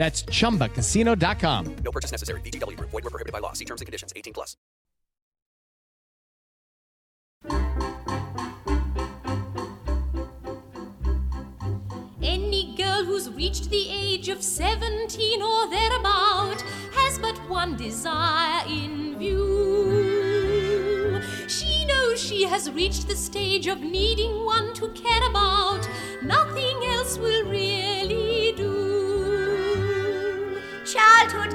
That's chumbacasino.com. No purchase necessary. VGW. Void were prohibited by law. See terms and conditions. 18 plus. Any girl who's reached the age of 17 or thereabout has but one desire in view. She knows she has reached the stage of needing one to care about. Nothing else will really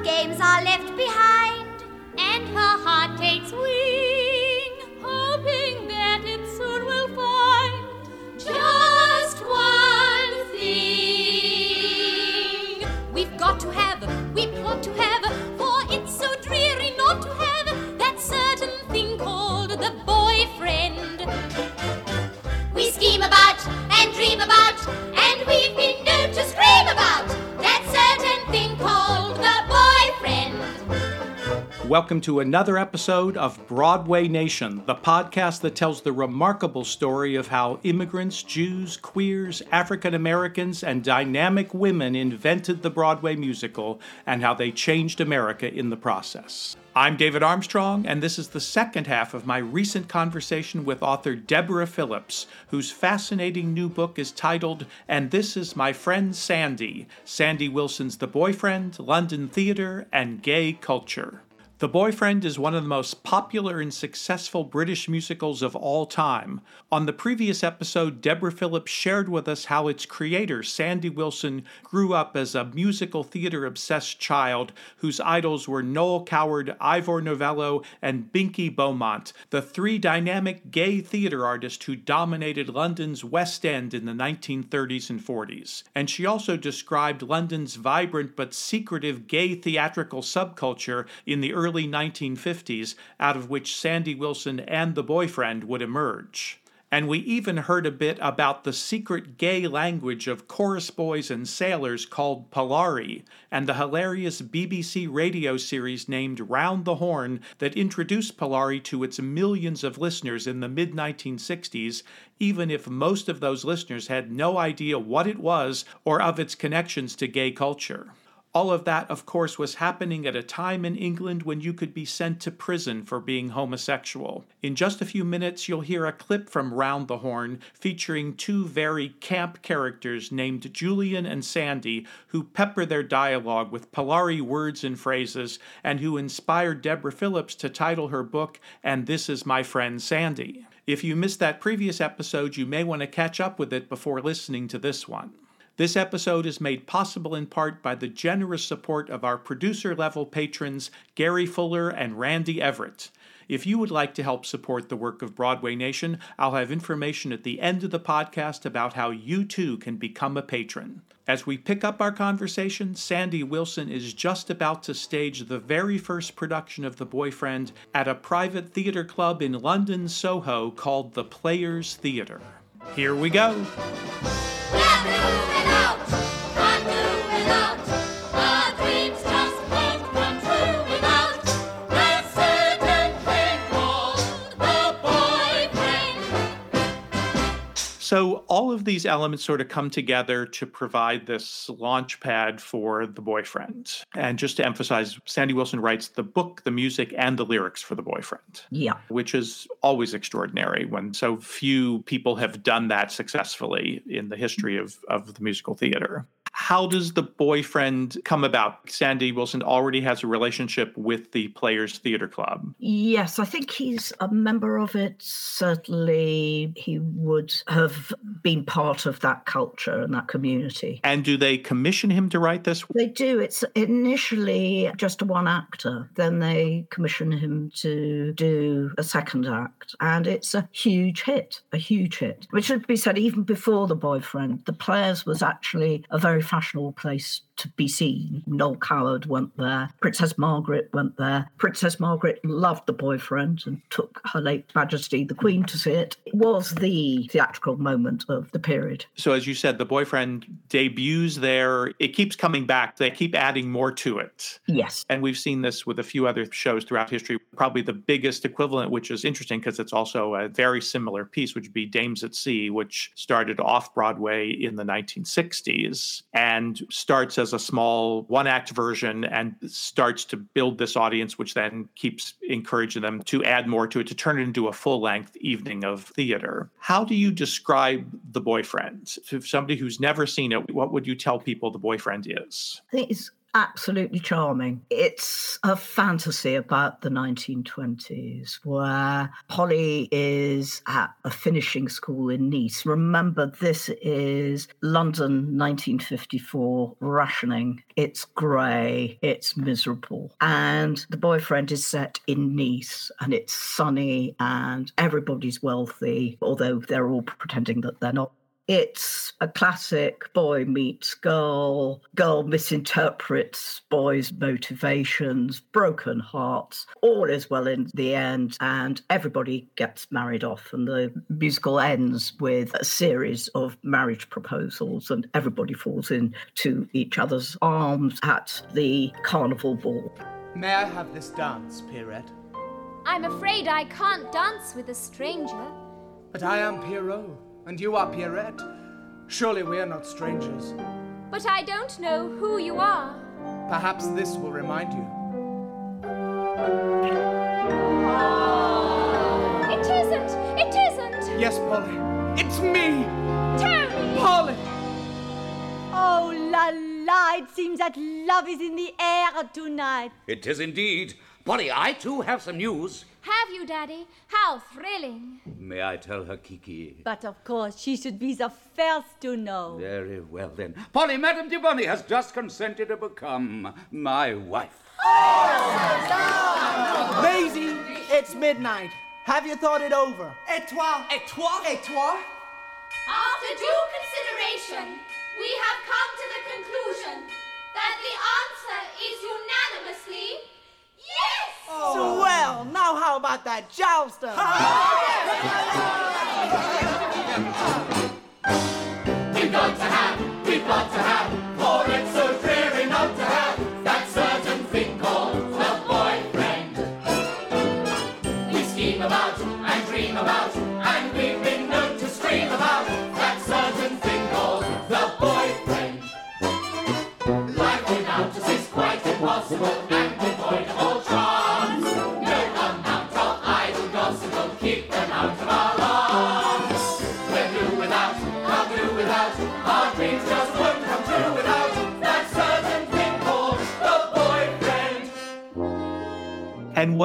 games are left behind, Welcome to another episode of Broadway Nation, the podcast that tells the remarkable story of how immigrants, Jews, queers, African Americans, and dynamic women invented the Broadway musical and how they changed America in the process. I'm David Armstrong, and this is the second half of my recent conversation with author Deborah Phillips, whose fascinating new book is titled And This Is My Friend Sandy Sandy Wilson's The Boyfriend, London Theatre, and Gay Culture. The Boyfriend is one of the most popular and successful British musicals of all time. On the previous episode, Deborah Phillips shared with us how its creator, Sandy Wilson, grew up as a musical theater obsessed child whose idols were Noel Coward, Ivor Novello, and Binky Beaumont, the three dynamic gay theater artists who dominated London's West End in the 1930s and 40s. And she also described London's vibrant but secretive gay theatrical subculture in the early 1950s, out of which Sandy Wilson and the boyfriend would emerge. And we even heard a bit about the secret gay language of chorus boys and sailors called Polari, and the hilarious BBC radio series named Round the Horne that introduced Polari to its millions of listeners in the mid 1960s, even if most of those listeners had no idea what it was or of its connections to gay culture. All of that, of course, was happening at a time in England when you could be sent to prison for being homosexual. In just a few minutes, you'll hear a clip from Round the Horne featuring two very camp characters named Julian and Sandy, who pepper their dialogue with Polari words and phrases, and who inspired Deborah Phillips to title her book, And This Is My Friend Sandy. If you missed that previous episode, you may want to catch up with it before listening to this one. This episode is made possible in part by the generous support of our producer level patrons, Gary Fuller and Randy Everett. If you would like to help support the work of Broadway Nation, I'll have information at the end of the podcast about how you too can become a patron. As we pick up our conversation, Sandy Wilson is just about to stage the very first production of The Boyfriend at a private theater club in London, Soho called the Players Theatre. Here we go. So these elements sort of come together to provide this launch pad for the boyfriend. And just to emphasize, Sandy Wilson writes the book, the music, and the lyrics for the boyfriend. Yeah. Which is always extraordinary when so few people have done that successfully in the history of, of the musical theater. How does the boyfriend come about? Sandy Wilson already has a relationship with the Players Theater Club. Yes, I think he's a member of it. Certainly, he would have been part of that culture and that community. And do they commission him to write this? They do. It's initially just one actor, then they commission him to do a second act. And it's a huge hit, a huge hit. Which should be said, even before The Boyfriend, The Players was actually a very fashionable place to be seen. Noel Coward went there. Princess Margaret went there. Princess Margaret loved the boyfriend and took her late Majesty the Queen to see it. It was the theatrical moment of the period. So, as you said, the boyfriend debuts there. It keeps coming back. They keep adding more to it. Yes. And we've seen this with a few other shows throughout history. Probably the biggest equivalent, which is interesting because it's also a very similar piece, which would be Dames at Sea, which started off Broadway in the 1960s and starts as a small one act version and starts to build this audience, which then keeps encouraging them to add more to it, to turn it into a full length evening of theater. How do you describe The Boyfriend? To somebody who's never seen it, what would you tell people The Boyfriend is? I think it's absolutely charming. It's a fantasy about the 1920s where Polly is at a finishing school in Nice. Remember, this is London 1954 rationing. It's grey, it's miserable. And the boyfriend is set in Nice and it's sunny and everybody's wealthy, although they're all pretending that they're not. It's a classic boy meets girl, girl misinterprets boy's motivations, broken hearts. All is well in the end, and everybody gets married off. And the musical ends with a series of marriage proposals, and everybody falls into each other's arms at the carnival ball. May I have this dance, Pierrette? I'm afraid I can't dance with a stranger. But I am Pierrot, and you are Pierrette. Surely we are not strangers. But I don't know who you are. Perhaps this will remind you. It isn't! It isn't! Yes, Polly. It's me! Tony! Polly! Oh la la, it seems that love is in the air tonight. It is indeed. Polly, I too have some news. Have you, Daddy? How thrilling! May I tell her, Kiki? But of course, she should be the first to know. Very well then. Polly, Madame de Bonny has just consented to become my wife. Maisie, it's midnight. Have you thought it over? Et toi? Et toi? Et toi? After due consideration, we have come to the conclusion that the answer is unanimously yes! Swell! Oh. Now how about that jousting? We've got to have, we've got to have, for it's so dreary not to have that certain thing called the boyfriend. We scheme about and dream about, and we've been known to scream about that certain thing called the boyfriend. Life without us is quite impossible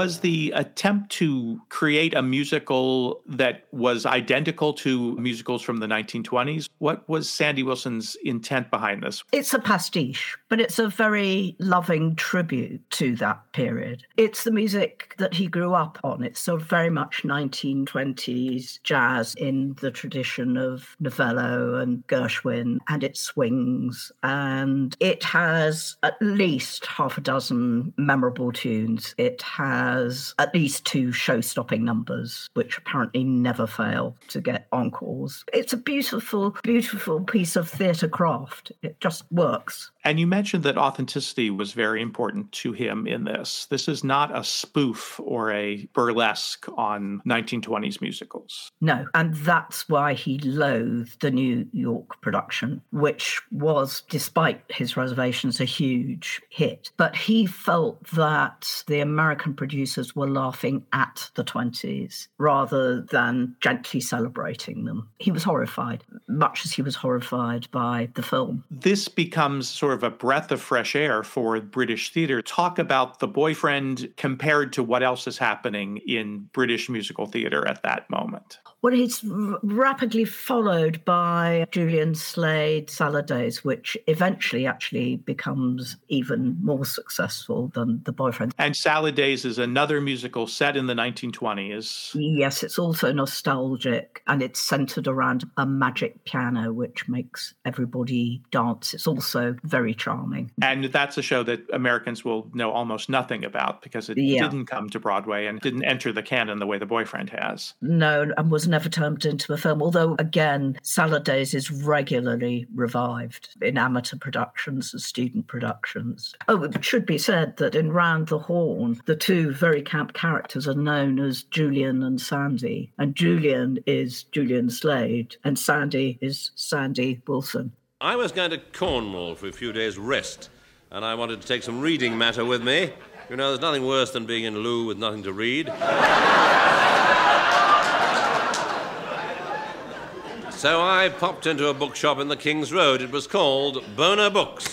was the attempt to create a musical that was identical to musicals from the 1920s? What was Sandy Wilson's intent behind this? It's a pastiche, but it's a very loving tribute to that period. It's the music that he grew up on. It's so very much 1920s jazz in the tradition of Novello and Gershwin, and it swings. And it has at least half a dozen memorable tunes. It has at least two show numbers, which apparently never fail to get encores. It's a beautiful, beautiful piece of theatre craft. It just works. And you mentioned that authenticity was very important to him in this. This is not a spoof or a burlesque on 1920s musicals. No, and that's why he loathed the New York production, which was, despite his reservations, a huge hit. But he felt that the American producers were laughing at the 20s rather than gently celebrating them. He was horrified, much as he was horrified by the film. This becomes sort of a breath of fresh air for British theater. Talk about the boyfriend compared to what else is happening in British musical theater at that moment. Well, it's r- rapidly followed by Julian Slade Salad Days, which eventually actually becomes even more successful than The Boyfriend. And Salad Days is another musical set in the 1920s. Yes, it's also nostalgic and it's centered around a magic piano, which makes everybody dance. It's also very charming. And that's a show that Americans will know almost nothing about because it Yeah. didn't come to Broadway and didn't enter the canon the way The Boyfriend has. No, and was never turned into a film. Although, again, Salad Days is regularly revived in amateur productions and student productions. Oh, it should be said that in Round the Horne, the two very camp characters are known as Julian and Sandy. And Julian is Julian Slade, and Sandy is Sandy Wilson. I was going to Cornwall for a few days' rest, and I wanted to take some reading matter with me. You know, there's nothing worse than being in loo with nothing to read. so I popped into a bookshop in the King's Road. It was called Boner Books.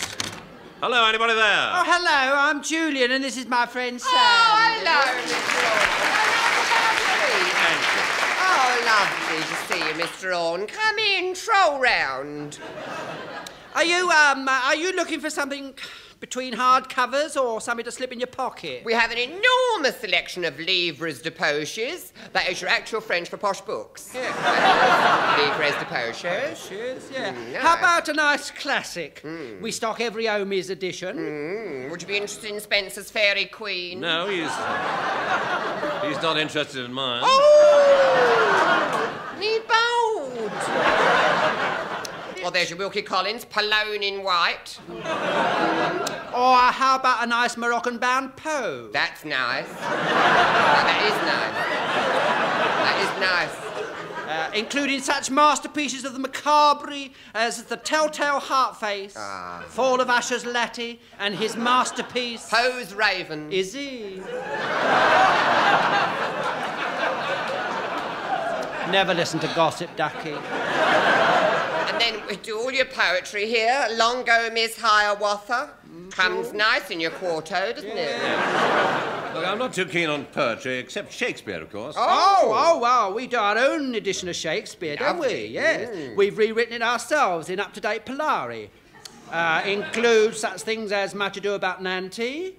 Hello, anybody there? Oh, hello, I'm Julian, and this is my friend Sam. Oh, hello, Mr. Orne. Oh, lovely to see you, Mr. Orne. Come in, troll round. Are you, um, uh, are you looking for something between hard covers or something to slip in your pocket? We have an enormous selection of livres de poches. That is your actual French for posh books. livres de poches. Poches, yeah. Mm, How nice. about a nice classic? We stock every Omi's edition. Mm, would you be interested in Spenser's Fairy Queen? No, he's. He's not interested in mine. Oh! Me bold! Well, there's your Wilkie Collins, Pallone in white. Or how about a nice Moroccan bound Poe? That's nice. that is nice. That is nice. Uh, including such masterpieces of the macabre as The Telltale Heartface, Ah. Fall of Usher's Letty, and his masterpiece. Poe's Raven. Is he? Never listen to gossip, Ducky. And then we do all your poetry here. Longo Miss Hiawatha. Comes nice in your quarto, doesn't it? Look, I'm not too keen on poetry, except Shakespeare, of course. Oh, oh, wow. We do our own edition of Shakespeare, don't we? Yes. Mm. We've rewritten it ourselves in up to date Polari. Uh, includes such things as Much Ado About Nanty,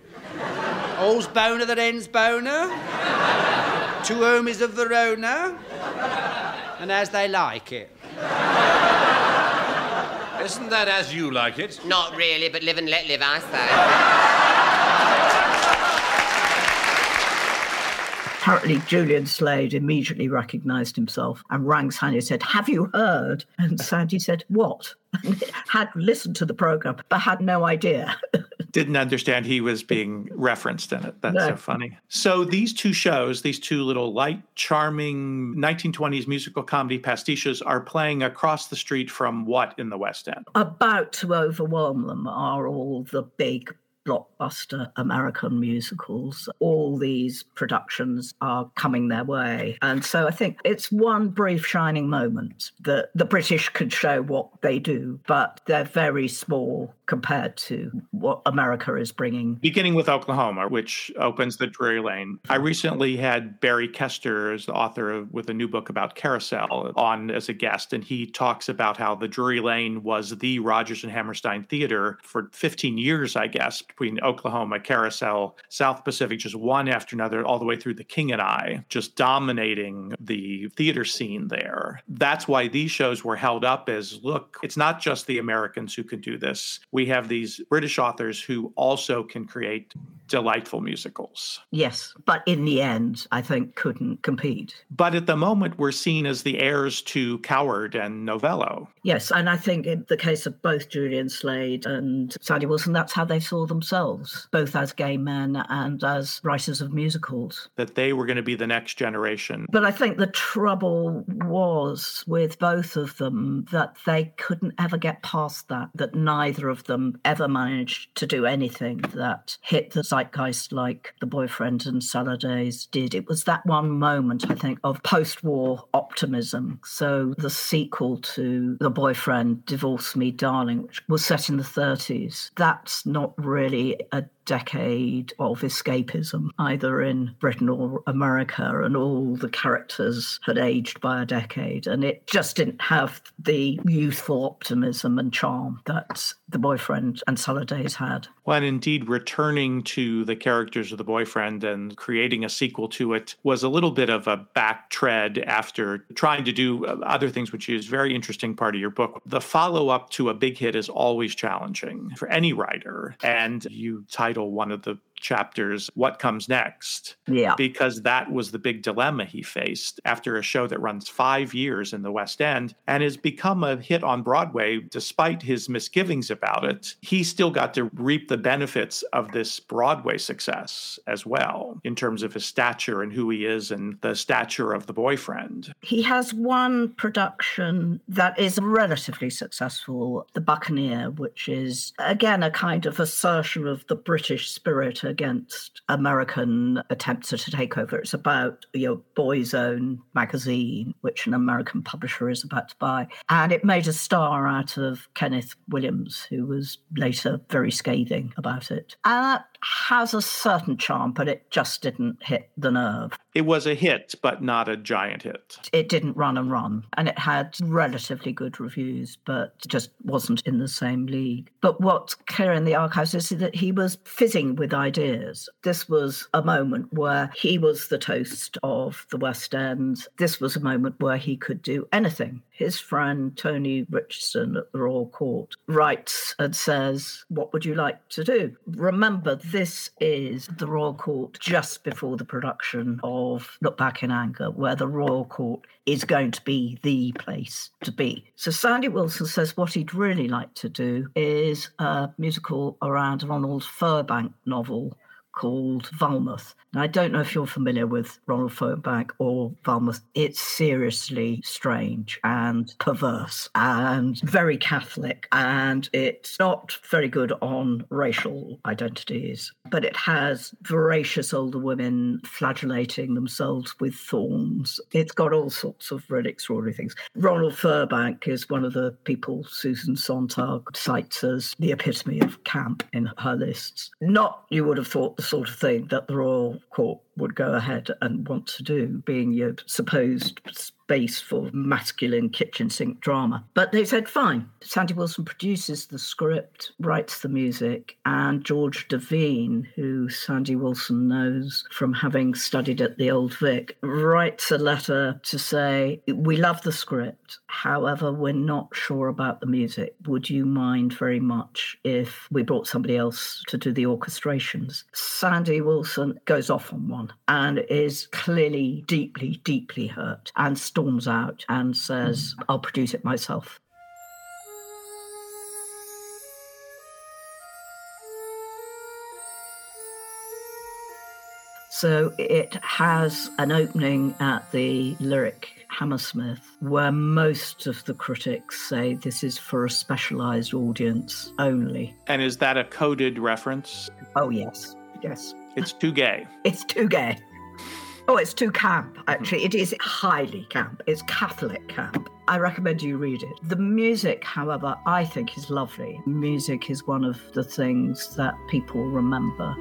All's Boner That Ends Boner, Two Homies of Verona, and As They Like It. Isn't that as you like it? Not really, but live and let live, I say. Apparently, Julian Slade immediately recognised himself and rang Sandy and said, Have you heard? And Sandy said, What? And had listened to the programme, but had no idea. Didn't understand he was being referenced in it. That's No. so funny. So these two shows, these two little light, charming 1920s musical comedy pastiches are playing across the street from what in the West End? About to overwhelm them are all the big blockbuster American musicals. All these productions are coming their way. And so I think it's one brief shining moment that the British could show what they do, but they're very small compared to what America is bringing. Beginning with Oklahoma, which opens the Drury Lane. I recently had Barry Kester, as the author of, with a new book about Carousel, on as a guest, and he talks about how the Drury Lane was the Rodgers and Hammerstein Theater for 15 years, I guess, between Oklahoma, Carousel, South Pacific, just one after another, all the way through the King and I, just dominating the theater scene there. That's why these shows were held up as look, it's not just the Americans who can do this. We have these British authors who also can create delightful musicals. Yes, but in the end, I think couldn't compete. But at the moment, we're seen as the heirs to Coward and Novello. Yes, and I think in the case of both Julian Slade and Sandy Wilson, that's how they saw themselves, both as gay men and as writers of musicals. That they were going to be the next generation. But I think the trouble was with both of them that they couldn't ever get past that, that neither of them ever managed to do anything that hit the zeitgeist like the boyfriend and Salad Days did. It was that one moment, I think, of post war optimism. So the sequel to The Boyfriend, Divorce Me Darling, which was set in the 30s, that's not really a decade of escapism, either in Britain or America, and all the characters had aged by a decade. And it just didn't have the youthful optimism and charm that the boyfriend and Salad Days had. Well, and indeed, returning to the characters of the boyfriend and creating a sequel to it was a little bit of a back tread after trying to do other things, which is very interesting part of your book. The follow up to a big hit is always challenging for any writer. And you title one of the chapters what comes next? Yeah. Because that was the big dilemma he faced after a show that runs five years in the west end and has become a hit on broadway despite his misgivings about it. He still got to reap the benefits of this broadway success as well in terms of his stature and who he is and the stature of the boyfriend. He has one production that is relatively successful the buccaneer which is again a kind of assertion of the british spirit against American attempts to take over. It's about your Boy's Own magazine, which an American publisher is about to buy. And it made a star out of Kenneth Williams, who was later very scathing about it. And that has a certain charm, but it just didn't hit the nerve. It was a hit, but not a giant hit. It didn't run and run, and it had relatively good reviews, but just wasn't in the same league. But what's clear in the archives is that he was fizzing with ideas. This was a moment where he was the toast of the West End. This was a moment where he could do anything. His friend Tony Richardson at the Royal Court writes and says, What would you like to do? Remember, this is the Royal Court just before the production of Look Back in Anger, where the Royal Court is going to be the place to be. So Sandy Wilson says what he'd really like to do is a musical around Ronald Firbank novel called Valmouth. Now, I don't know if you're familiar with Ronald Firbank or Valmouth. It's seriously strange and perverse and very Catholic, and it's not very good on racial identities. But it has voracious older women flagellating themselves with thorns. It's got all sorts of really extraordinary things. Ronald Firbank is one of the people Susan Sontag cites as the epitome of camp in her lists. Not, you would have thought, the sort of thing that the Royal Court would go ahead and want to do, being your supposed space for masculine kitchen sink drama. But they said, fine. Sandy Wilson produces the script, writes the music, and George Devine, who Sandy Wilson knows from having studied at the Old Vic, writes a letter to say, We love the script. However, we're not sure about the music. Would you mind very much if we brought somebody else to do the orchestrations? Sandy Wilson goes off on one and is clearly deeply, deeply hurt and storms out and says, mm. I'll produce it myself. So it has an opening at the Lyric Hammersmith where most of the critics say this is for a specialized audience only. And is that a coded reference? Oh, yes. Yes. It's too gay. It's too gay. Oh, it's too camp, actually. It is highly camp. It's Catholic camp. I recommend you read it. The music, however, I think is lovely. Music is one of the things that people remember.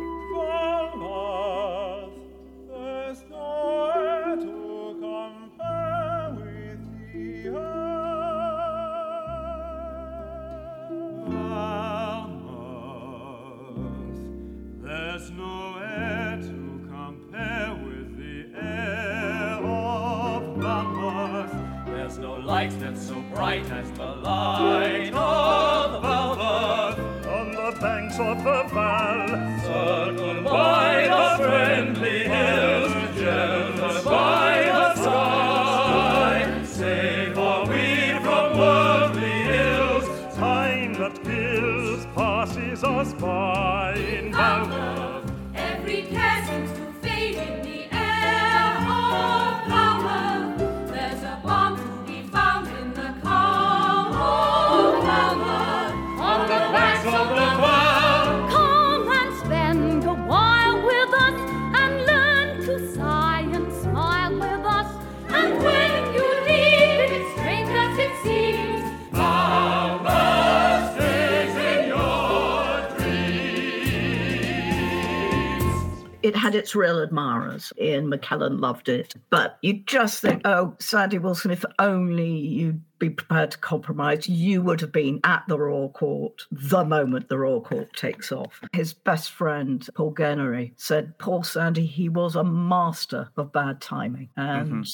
Ian McKellen loved it. But you just think, oh, Sandy Wilson, if only you'd be prepared to compromise, you would have been at the Royal Court the moment the Royal Court takes off. His best friend, Paul Gennery, said, Poor Sandy, he was a master of bad timing. Mm-hmm. And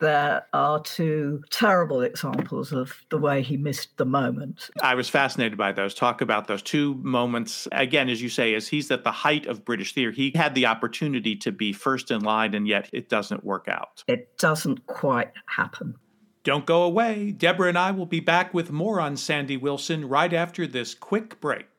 there are two terrible examples of the way he missed the moment. I was fascinated by those. Talk about those two moments. Again, as you say, as he's at the height of British theater, he had the opportunity to be first in line, and yet it doesn't work out. It doesn't quite happen. Don't go away. Deborah and I will be back with more on Sandy Wilson right after this quick break.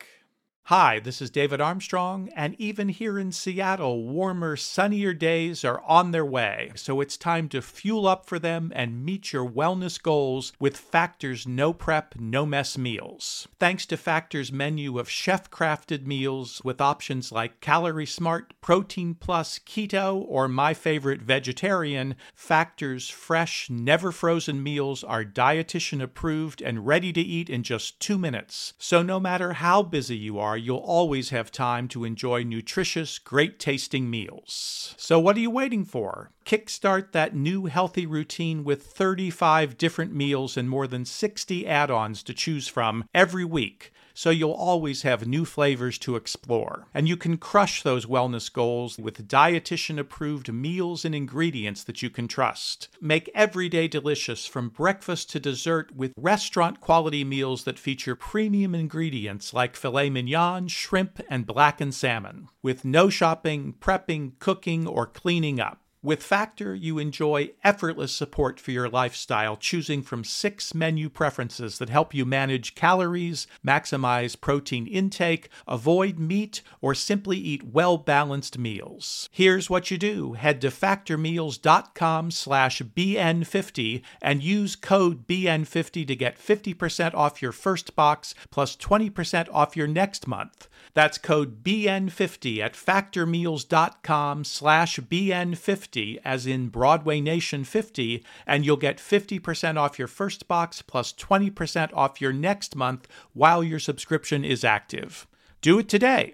Hi, this is David Armstrong, and even here in Seattle, warmer, sunnier days are on their way. So it's time to fuel up for them and meet your wellness goals with Factor's no prep, no mess meals. Thanks to Factor's menu of chef crafted meals with options like Calorie Smart, Protein Plus, Keto, or my favorite, Vegetarian, Factor's fresh, never frozen meals are dietitian approved and ready to eat in just two minutes. So no matter how busy you are, you'll always have time to enjoy nutritious, great tasting meals. So what are you waiting for? Kickstart that new healthy routine with 35 different meals and more than 60 add ons to choose from every week so you'll always have new flavors to explore. And you can crush those wellness goals with dietitian approved meals and ingredients that you can trust. Make every day delicious from breakfast to dessert with restaurant quality meals that feature premium ingredients like filet mignon, shrimp, and blackened salmon, with no shopping, prepping, cooking, or cleaning up. With Factor, you enjoy effortless support for your lifestyle, choosing from six menu preferences that help you manage calories, maximize protein intake, avoid meat, or simply eat well-balanced meals. Here's what you do. Head to factormeals.com slash BN50 and use code BN50 to get 50% off your first box plus 20% off your next month. That's code BN50 at factormeals.com slash BN50, as in Broadway Nation 50, and you'll get 50% off your first box plus 20% off your next month while your subscription is active. Do it today.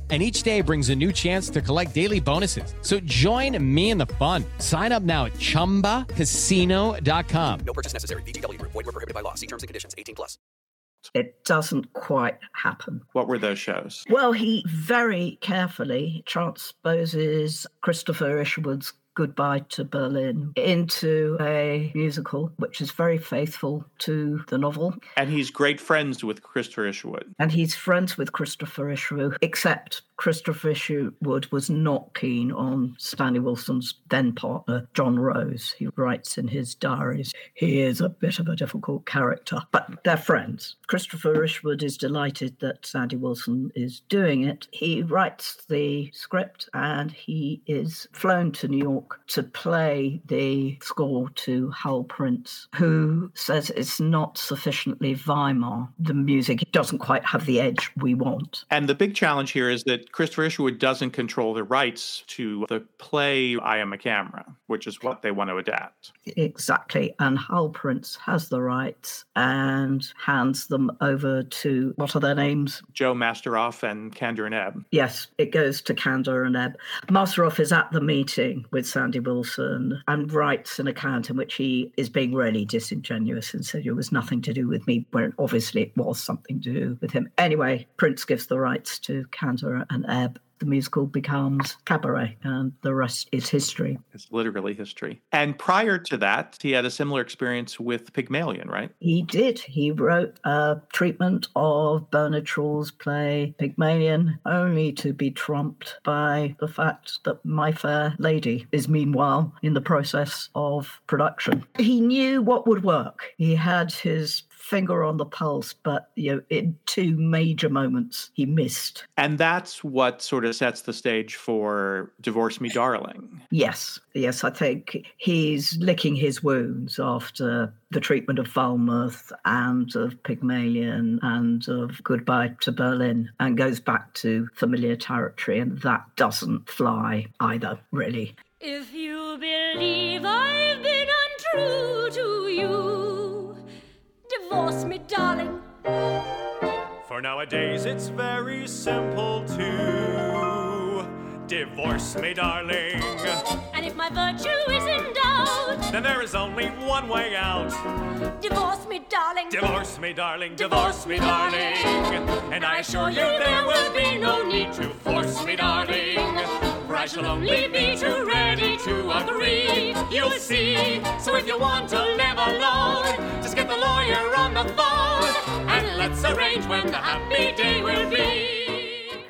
And each day brings a new chance to collect daily bonuses. So join me in the fun. Sign up now at chumbacasino.com. No purchase necessary. VGW Group. Void were prohibited by law. See terms and conditions. 18 plus. It doesn't quite happen. What were those shows? Well, he very carefully transposes Christopher Isherwood's Goodbye to Berlin into a musical, which is very faithful to the novel. And he's great friends with Christopher Isherwood. And he's friends with Christopher Isherwood, except Christopher Isherwood was not keen on Stanley Wilson's then partner, John Rose. He writes in his diaries, he is a bit of a difficult character, but they're friends. Christopher Isherwood is delighted that Sandy Wilson is doing it. He writes the script and he is flown to New York to play the score to Hal Prince, who says it's not sufficiently Weimar. The music doesn't quite have the edge we want. And the big challenge here is that Christopher Isherwood doesn't control the rights to the play I Am a Camera, which is what they want to adapt. Exactly. And Hal Prince has the rights and hands them over to what are their names? Joe Masteroff and Kander and Ebb. Yes, it goes to Kander and Ebb. Masteroff is at the meeting with Sandy Wilson and writes an account in which he is being really disingenuous and said it was nothing to do with me, when obviously it was something to do with him. Anyway, Prince gives the rights to Kander and Ebb the musical becomes Cabaret, and the rest is history. It's literally history. And prior to that, he had a similar experience with Pygmalion, right? He did. He wrote a treatment of Bernard Shaw's play Pygmalion, only to be trumped by the fact that My Fair Lady is meanwhile in the process of production. He knew what would work. He had his finger on the pulse, but you know, in two major moments he missed. And that's what sort of sets the stage for Divorce Me Darling. Yes, yes, I think he's licking his wounds after the treatment of Valmouth and of Pygmalion and of Goodbye to Berlin and goes back to familiar territory, and that doesn't fly either, really. If you believe I've been untrue to you, divorce me, darling. For nowadays it's very simple to divorce me, darling. And if my virtue is in doubt, Then there is only one way out. divorce me, darling. Divorce me, darling, divorce me, darling. And I assure you there will be no need to force me, darling. For I shall only be too ready to agree. You'll see. So if you want to live alone, just get the lawyer on the phone. And let's arrange when the happy day will be.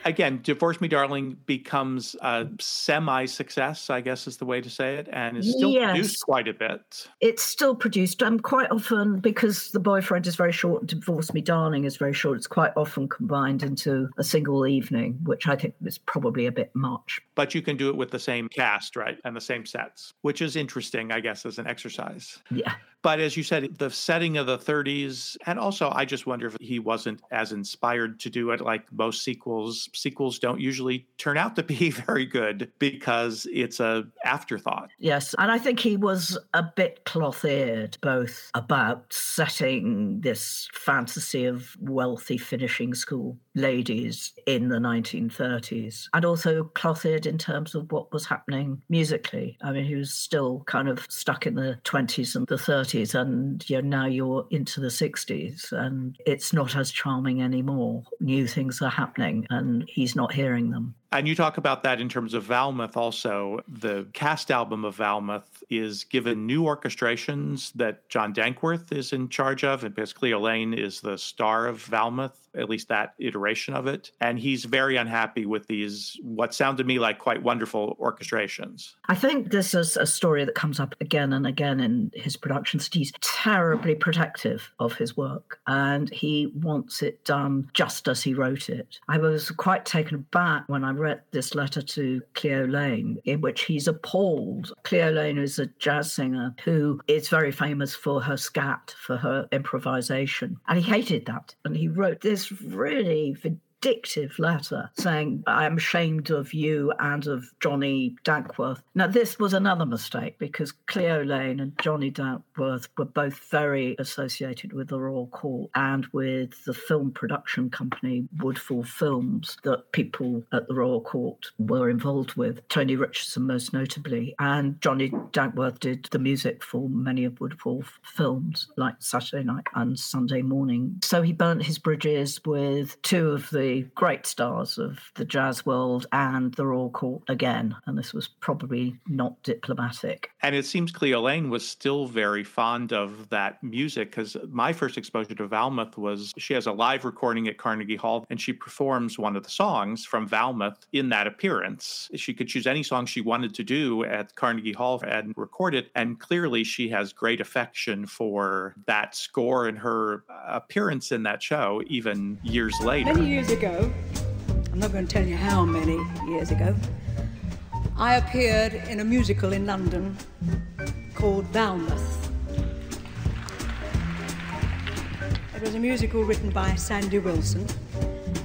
Again, Divorce Me Darling becomes a semi success, I guess is the way to say it, and is still Yes. produced quite a bit. It's still produced. Um, quite often because the boyfriend is very short and Divorce Me Darling is very short. It's quite often combined into a single evening, which I think is probably a bit much. But you can do it with the same cast, right? And the same sets, which is interesting, I guess, as an exercise. Yeah. But as you said, the setting of the 30s, and also I just wonder if he wasn't as inspired to do it like most sequels. Sequels don't usually turn out to be very good because it's a afterthought. Yes, and I think he was a bit cloth-eared, both about setting this fantasy of wealthy finishing school ladies in the 1930s, and also cloth-eared in terms of what was happening musically. I mean, he was still kind of stuck in the 20s and the 30s, and you know, now you're into the 60s, and it's not as charming anymore. New things are happening, and he's not hearing them. And you talk about that in terms of Valmouth also. The cast album of Valmouth is given new orchestrations that John Dankworth is in charge of, and because Cleo Laine is the star of Valmouth, at least that iteration of it. And he's very unhappy with these, what sound to me like quite wonderful orchestrations. I think this is a story that comes up again and again in his productions. He's terribly protective of his work and he wants it done just as he wrote it. I was quite taken aback when I read this letter to Cleo Laine, in which he's appalled. Cleo Laine is a jazz singer who is very famous for her scat, for her improvisation. And he hated that. And he wrote this really vindictive letter saying, I'm ashamed of you and of Johnny Dankworth. Now, this was another mistake because Cleo Laine and Johnny Dankworth were both very associated with the Royal Court and with the film production company Woodfall Films that people at the Royal Court were involved with, Tony Richardson most notably. And Johnny Dankworth did the music for many of Woodfall films like Saturday Night and Sunday Morning. So he burnt his bridges with two of the great stars of the jazz world and the Royal Court again. And this was probably not diplomatic. And it seems Cleo Laine was still very fond of that music because my first exposure to Valmouth was she has a live recording at Carnegie Hall and she performs one of the songs from Valmouth in that appearance. She could choose any song she wanted to do at Carnegie Hall and record it. And clearly she has great affection for that score and her appearance in that show, even years later. Many years ago, I'm not going to tell you how many years ago, I appeared in a musical in London called Valmouth. It was a musical written by Sandy Wilson,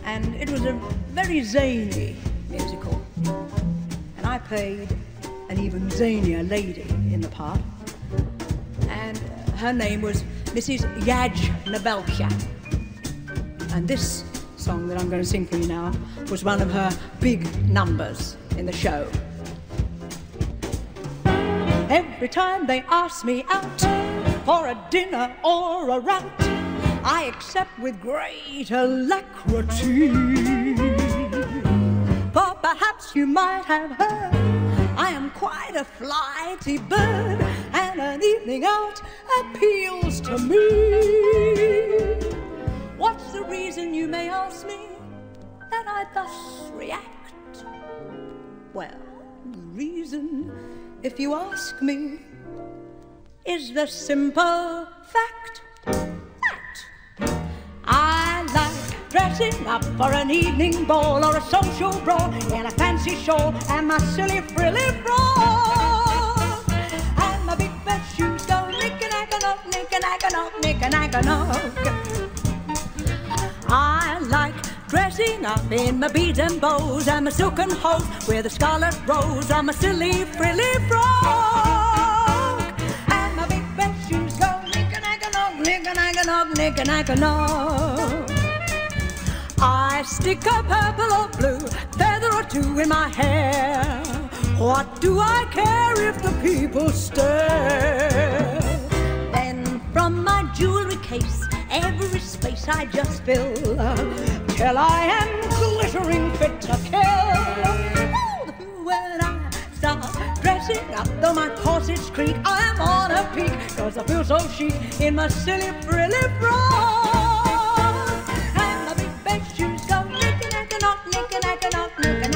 and it was a very zany musical. And I played an even zanier lady in the part, and her name was Mrs. Yaj Nabelcha. And this song that I'm going to sing for you now was one of her big numbers in the show. Every time they ask me out for a dinner or a rout, I accept with great alacrity. For perhaps you might have heard I am quite a flighty bird, and an evening out appeals to me. The reason, you may ask me, that I thus react? Well, the reason, if you ask me, is the simple fact that I like dressing up for an evening ball or a social brawl in a fancy shawl and my silly frilly frock and my big best shoes go off, nick nack I like dressing up in my beads and bows and my silken hose with a scarlet rose on my silly frilly frock. And my big best shoes go nick and nack and knock, nick and nack and knock, nick and nack and knock. I stick a purple or blue feather or two in my hair. What do I care if the people stare? Then from my jewelry case, every space I just fill till I am glittering fit to kill. When I start dressing up, though my corsets creak, I'm on a peak, cause I feel so chic in my silly frilly frock. And my big best shoes go nick-a-nack-a-knock, nick-a-nack-a-knock, nick-a-nack-a-knock.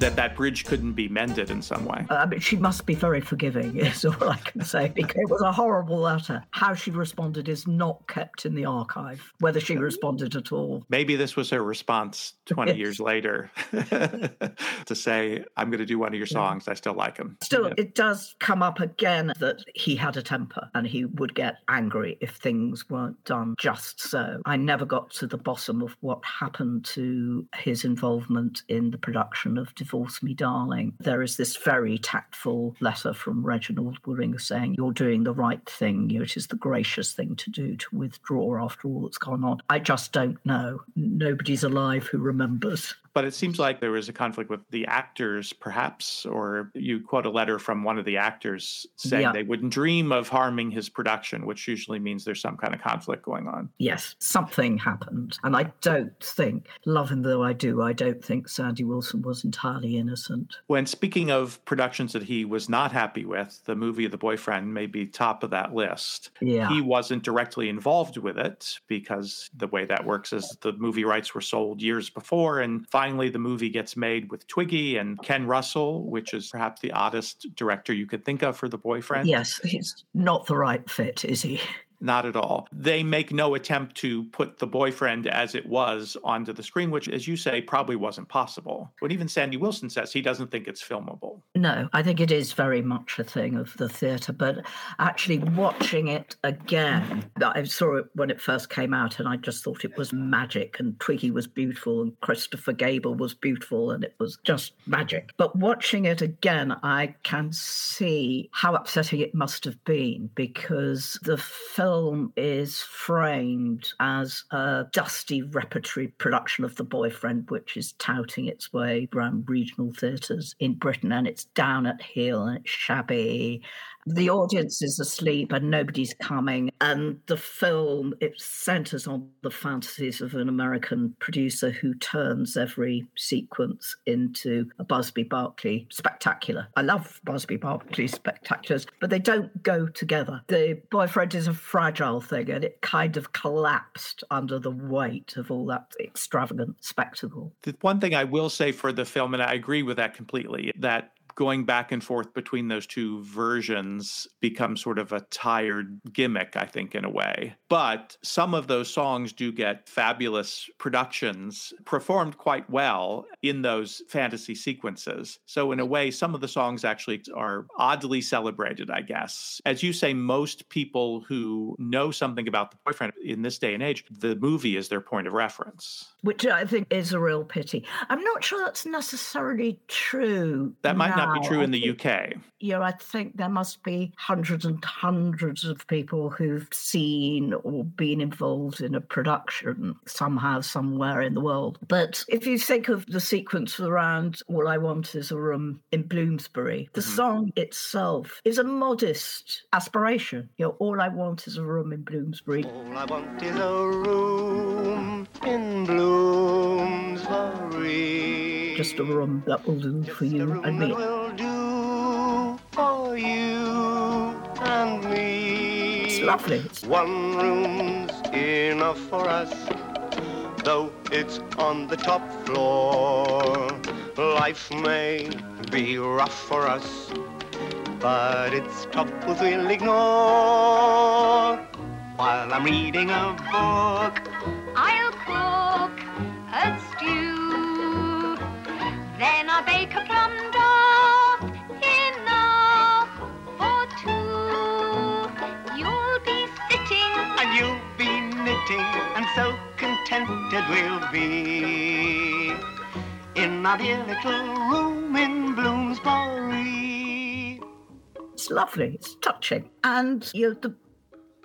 That that bridge couldn't be mended in some way. Uh, I mean, she must be very forgiving, is all I can say, because it was a horrible letter. How she responded is not kept in the archive, whether she responded at all. Maybe this was her response 20 Yes. years later to say, I'm going to do one of your songs. I still like them. Still, it does come up again that he had a temper and he would get angry if things weren't done just so. I never got to the bottom of what happened to his involvement in the production of Divorce Me Darling. There is this very tactful letter from Reginald Waring saying, You're doing the right thing. It is the gracious thing to do to withdraw after all that's gone on. I just don't know. Nobody's alive who remembers. But it seems like there was a conflict with the actors, perhaps, or you quote a letter from one of the actors saying Yeah. they wouldn't dream of harming his production, which usually means there's some kind of conflict going on. Yes, something happened. And I don't think, love him though I do, I don't think Sandy Wilson was entirely innocent. When speaking of productions that he was not happy with, the movie The Boyfriend may be top of that list. Yeah. He wasn't directly involved with it because the way that works is the movie rights were sold years before. And finally, the movie gets made with Twiggy and Ken Russell, which is perhaps the oddest director you could think of for The Boyfriend. Yes, he's not the right fit, is he? Not at all. They make no attempt to put the boyfriend as it was onto the screen, which, as you say, probably wasn't possible. But even Sandy Wilson says he doesn't think it's filmable. No, I think it is very much a thing of the theatre, but actually watching it again, I saw it when it first came out and I just thought it was magic and Twiggy was beautiful and Christopher Gable was beautiful and it was just magic. But watching it again, I can see how upsetting it must have been because the film is framed as a dusty repertory production of The Boyfriend, which is touting its way around regional theatres in Britain, and it's down at heel and it's shabby. The audience is asleep and nobody's coming, and the film it centres on the fantasies of an American producer who turns every sequence into a Busby Berkeley spectacular. I love Busby Berkeley spectaculars, but they don't go together. The boyfriend is a fragile thing, and it kind of collapsed under the weight of all that extravagant spectacle. The one thing I will say for the film, and I agree with that completely, that going back and forth between those two versions becomes sort of a tired gimmick, I think, in a way. But some of those songs do get fabulous productions performed quite well in those fantasy sequences. So, in a way, some of the songs actually are oddly celebrated, I guess. As you say, most people who know something about the boyfriend in this day and age, the movie is their point of reference. Which I think is a real pity. I'm not sure that's necessarily true. That might not that be true in the UK? Yeah, I think there must be hundreds and hundreds of people who've seen or been involved in a production somehow, somewhere in the world. But if you think of the sequence around All I Want Is a Room in Bloomsbury, the mm-hmm. song itself is a modest aspiration. You know, All I Want Is a Room in Bloomsbury. All I want is a room in Bloomsbury. Just a room that will do for you and me. for you and me. It's lovely. One room's enough for us, though it's on the top floor. Life may be rough for us, but its troubles we'll ignore. While I'm reading a book, Then I'll plum duff, enough for two. You'll be sitting and you'll be knitting, and so contented we'll be in our dear little room in Bloomsbury. It's lovely. It's touching. And you're the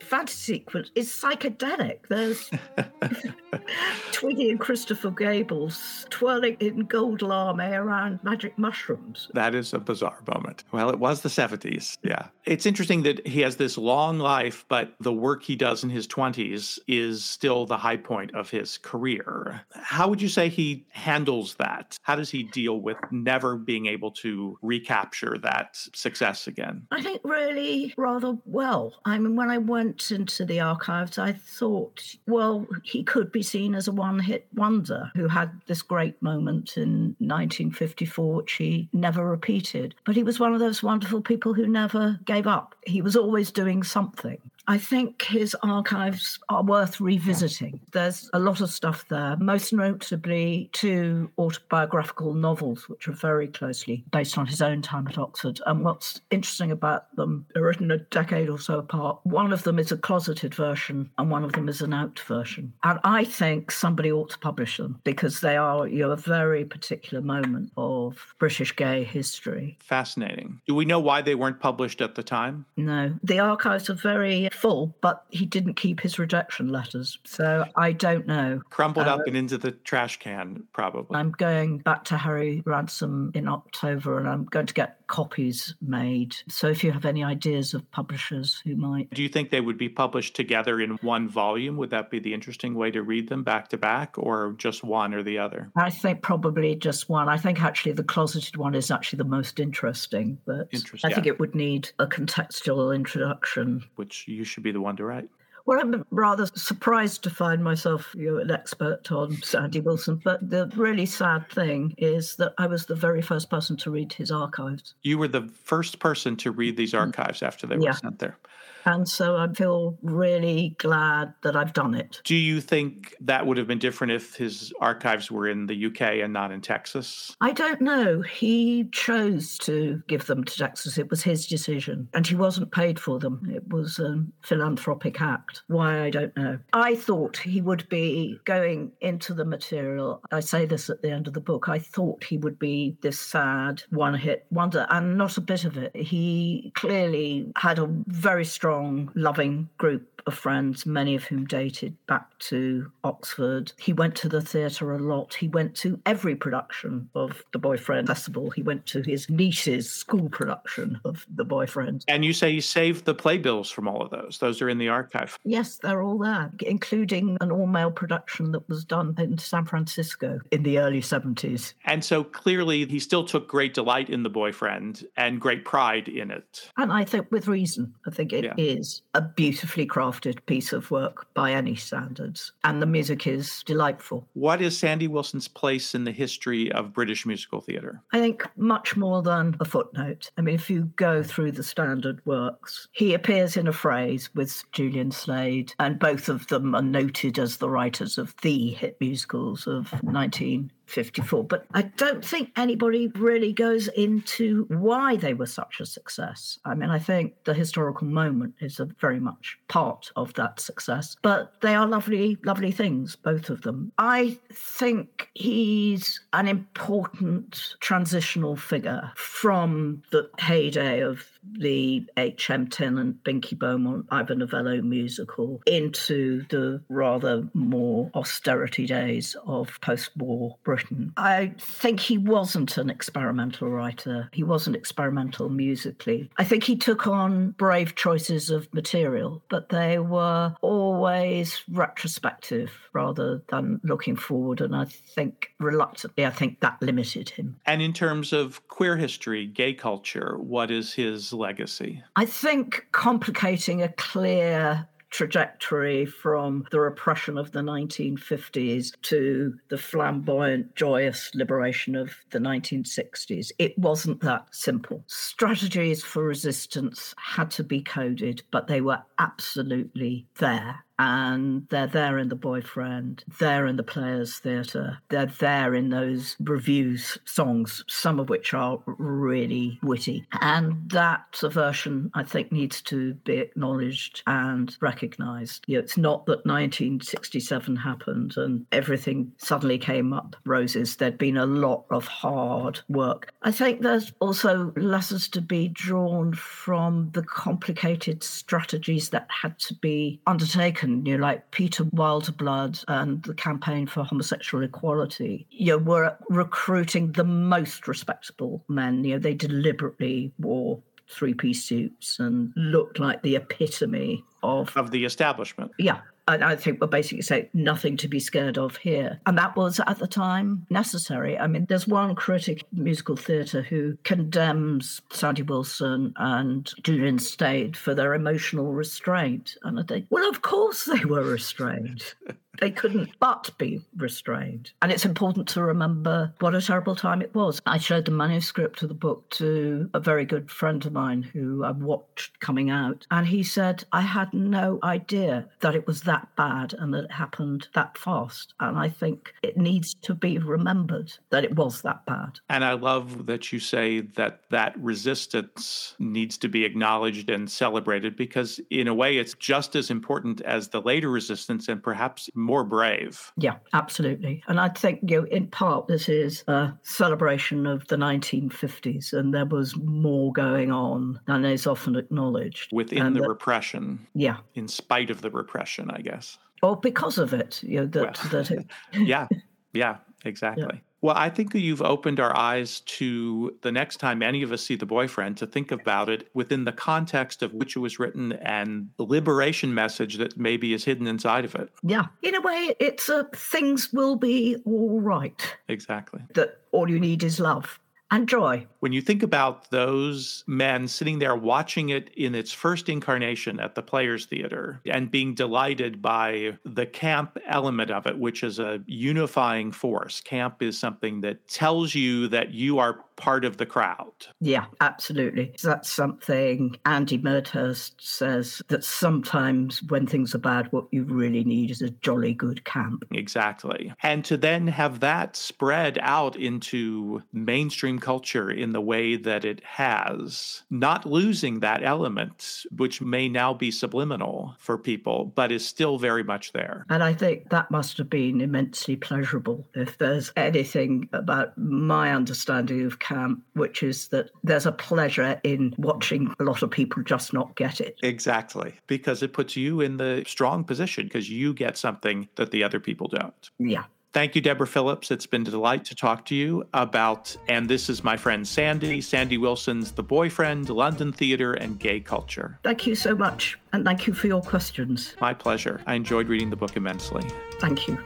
fantasy sequence is psychedelic. There's Twiggy and Christopher Gables twirling in gold lame around magic mushrooms. That is a bizarre moment. Well, it was the 70s. Yeah. It's interesting that he has this long life, but the work he does in his 20s is still the high point of his career. How would you say he handles that? How does he deal with never being able to recapture that success again? I think really rather well. I mean, when I went into the archives, I thought, well, he could be seen as a one hit wonder who had this great moment in 1954, which he never repeated. But he was one of those wonderful people who never gave up. He was always doing something. I think his archives are worth revisiting. There's a lot of stuff there, most notably two autobiographical novels, which are very closely based on his own time at Oxford. And what's interesting about them, they're written a decade or so apart. One of them is a closeted version, and one of them is an out version. And I think somebody ought to publish them because they are you know, a very particular moment of British gay history. Fascinating. Do we know why they weren't published at the time? No, the archives are very full, but he didn't keep his rejection letters. So I don't know. Crumbled Uh, up and into the trash can, probably. I'm going back to Harry Ransom in October and I'm going to get copies made. So if you have any ideas of publishers who might. Do you think they would be published together in one volume? Would that be the interesting way to read them back to back, or just one or the other? I think probably just one. I think actually the closeted one is actually the most interesting, but Interesting. I think Yeah. it would need a contextual introduction. Which you should be the one to write. Well, I'm rather surprised to find myself you know, an expert on Sandy Wilson, but the really sad thing is that I was the very first person to read his archives. You were the first person to read these mm-hmm. archives after they were sent there. And so I feel really glad that I've done it. Do you think that would have been different if his archives were in the UK and not in Texas? I don't know. He chose to give them to Texas. It was his decision. And he wasn't paid for them. It was a philanthropic act. Why, I don't know. I thought he would be going into the material. I say this at the end of the book. I thought he would be this sad one hit wonder, and not a bit of it. He clearly had a very strong, loving group of friends, many of whom dated back to Oxford. He went to the theatre a lot. He went to every production of The Boyfriend Festival. He went to his niece's school production of The Boyfriend. And you say you saved the playbills from all of those. Those are in the archive. Yes, they're all there, including an all male production that was done in San Francisco in the early 70s. And so clearly he still took great delight in the boyfriend and great pride in it. And I think with reason. I think it is a beautifully crafted piece of work by any standards. And the music is delightful. What is Sandy Wilson's place in the history of British musical theatre? I think much more than a footnote. I mean, if you go through the standard works, he appears in a phrase with Julian Slade, and both of them are noted as the writers of the hit musicals of 1954. But I don't think anybody really goes into why they were such a success. I mean, I think the historical moment is a very much part of that success, but they are lovely, lovely things, both of them. I think he's an important transitional figure from the heyday of the H.M. Tennent, Binky Beaumont, Ivor Novello musical into the rather more austerity days of post war Britain. I think he wasn't an experimental writer, he wasn't experimental musically. I think he took on brave choices of material, but they were always retrospective rather than looking forward. And I think reluctantly, I think that limited him. And in terms of queer history, gay culture, what is his legacy? I think complicating a clear trajectory from the repression of the 1950s to the flamboyant, joyous liberation of the 1960s. It wasn't that simple. Strategies for resistance had to be coded, but they were absolutely there and they're there in the boyfriend there in the players theatre they're there in those revues songs some of which are really witty. And that aversion i think needs to be acknowledged and recognized. You know, it's not that 1967 happened and everything suddenly came up roses. There'd been a lot of hard work. I think there's also lessons to be drawn from the complicated strategies that had to be undertaken you know, like Peter Wildeblood and the campaign for homosexual equality, you know, were recruiting the most respectable men. You know, they deliberately wore three-piece suits and looked like the epitome of of the establishment. Yeah, and I think we're basically saying nothing to be scared of here. And that was at the time necessary. I mean, there's one critic musical theatre who condemns Sandy Wilson and Julian Slade for their emotional restraint. And I think, well, of course they were restrained. they couldn't but be restrained. And it's important to remember what a terrible time it was. I showed the manuscript of the book to a very good friend of mine who I watched coming out. And he said, I had no idea that it was that bad and that it happened that fast. And I think it needs to be remembered that it was that bad. And I love that you say that that resistance needs to be acknowledged and celebrated because, in a way, it's just as important as the later resistance and perhaps more brave. Yeah, absolutely. And I think, you know, in part, this is a celebration of the 1950s, and there was more going on than is often acknowledged. Within And the that- repression. Yeah. In spite of the repression, I guess. Or because of it, you know, that, that it, yeah, yeah, exactly. Well, I think that you've opened our eyes to the next time any of us see the boyfriend to think about it within the context of which it was written and the liberation message that maybe is hidden inside of it. yeah, in a way, it's a things will be all right. Exactly. That all you need is love and joy. When you think about those men sitting there watching it in its first incarnation at the Players Theater and being delighted by the camp element of it, which is a unifying force, camp is something that tells you that you are part of the crowd. Yeah, absolutely. That's something Andy Medhurst says that sometimes when things are bad, what you really need is a jolly good camp. Exactly. And to then have that spread out into mainstream culture in the way that it has, not losing that element, which may now be subliminal for people, but is still very much there. And I think that must have been immensely pleasurable. If there's anything about my understanding of camp, which is that there's a pleasure in watching a lot of people just not get it. Exactly. Because it puts you in the strong position because you get something that the other people don't. Yeah. Thank you, Deborah Phillips. It's been a delight to talk to you about, and this is my friend Sandy, Sandy Wilson's The Boyfriend, London Theatre, and Gay Culture. Thank you so much. And thank you for your questions. My pleasure. I enjoyed reading the book immensely. Thank you.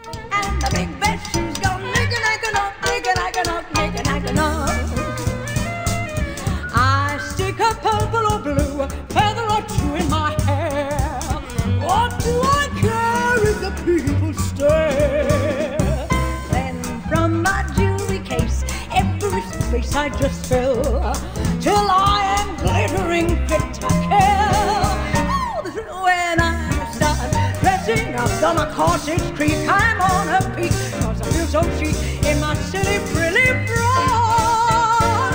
I just till I am glittering fit to kill. When I start dressing up on a corset streak. I'm on a peak, cause I feel so chic in my silly frilly frock.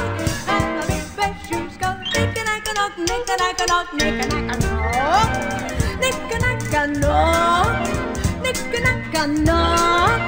And the big bed shoes go knick-a-knack-a-knock, knick-a-knack-a-knock. Knick-a-knack-a-knock, knick-a-knack-a-knock, knick-a-knack-a-knock,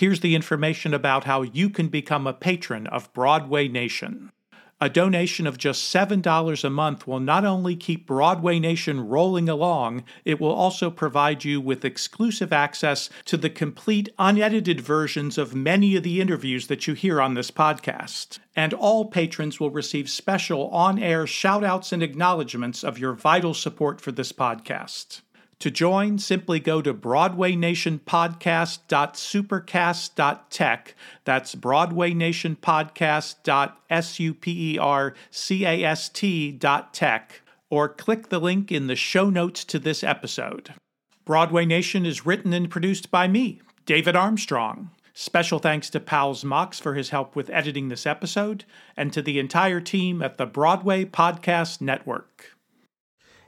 Here's the information about how you can become a patron of Broadway Nation. A donation of just $7 a month will not only keep Broadway Nation rolling along, it will also provide you with exclusive access to the complete unedited versions of many of the interviews that you hear on this podcast. And all patrons will receive special on air shout outs and acknowledgments of your vital support for this podcast. To join, simply go to BroadwayNationPodcast.supercast.tech. That's BroadwayNationPodcast.supercast.tech, or click the link in the show notes to this episode. Broadway Nation is written and produced by me, David Armstrong. Special thanks to Pals Mox for his help with editing this episode, and to the entire team at the Broadway Podcast Network.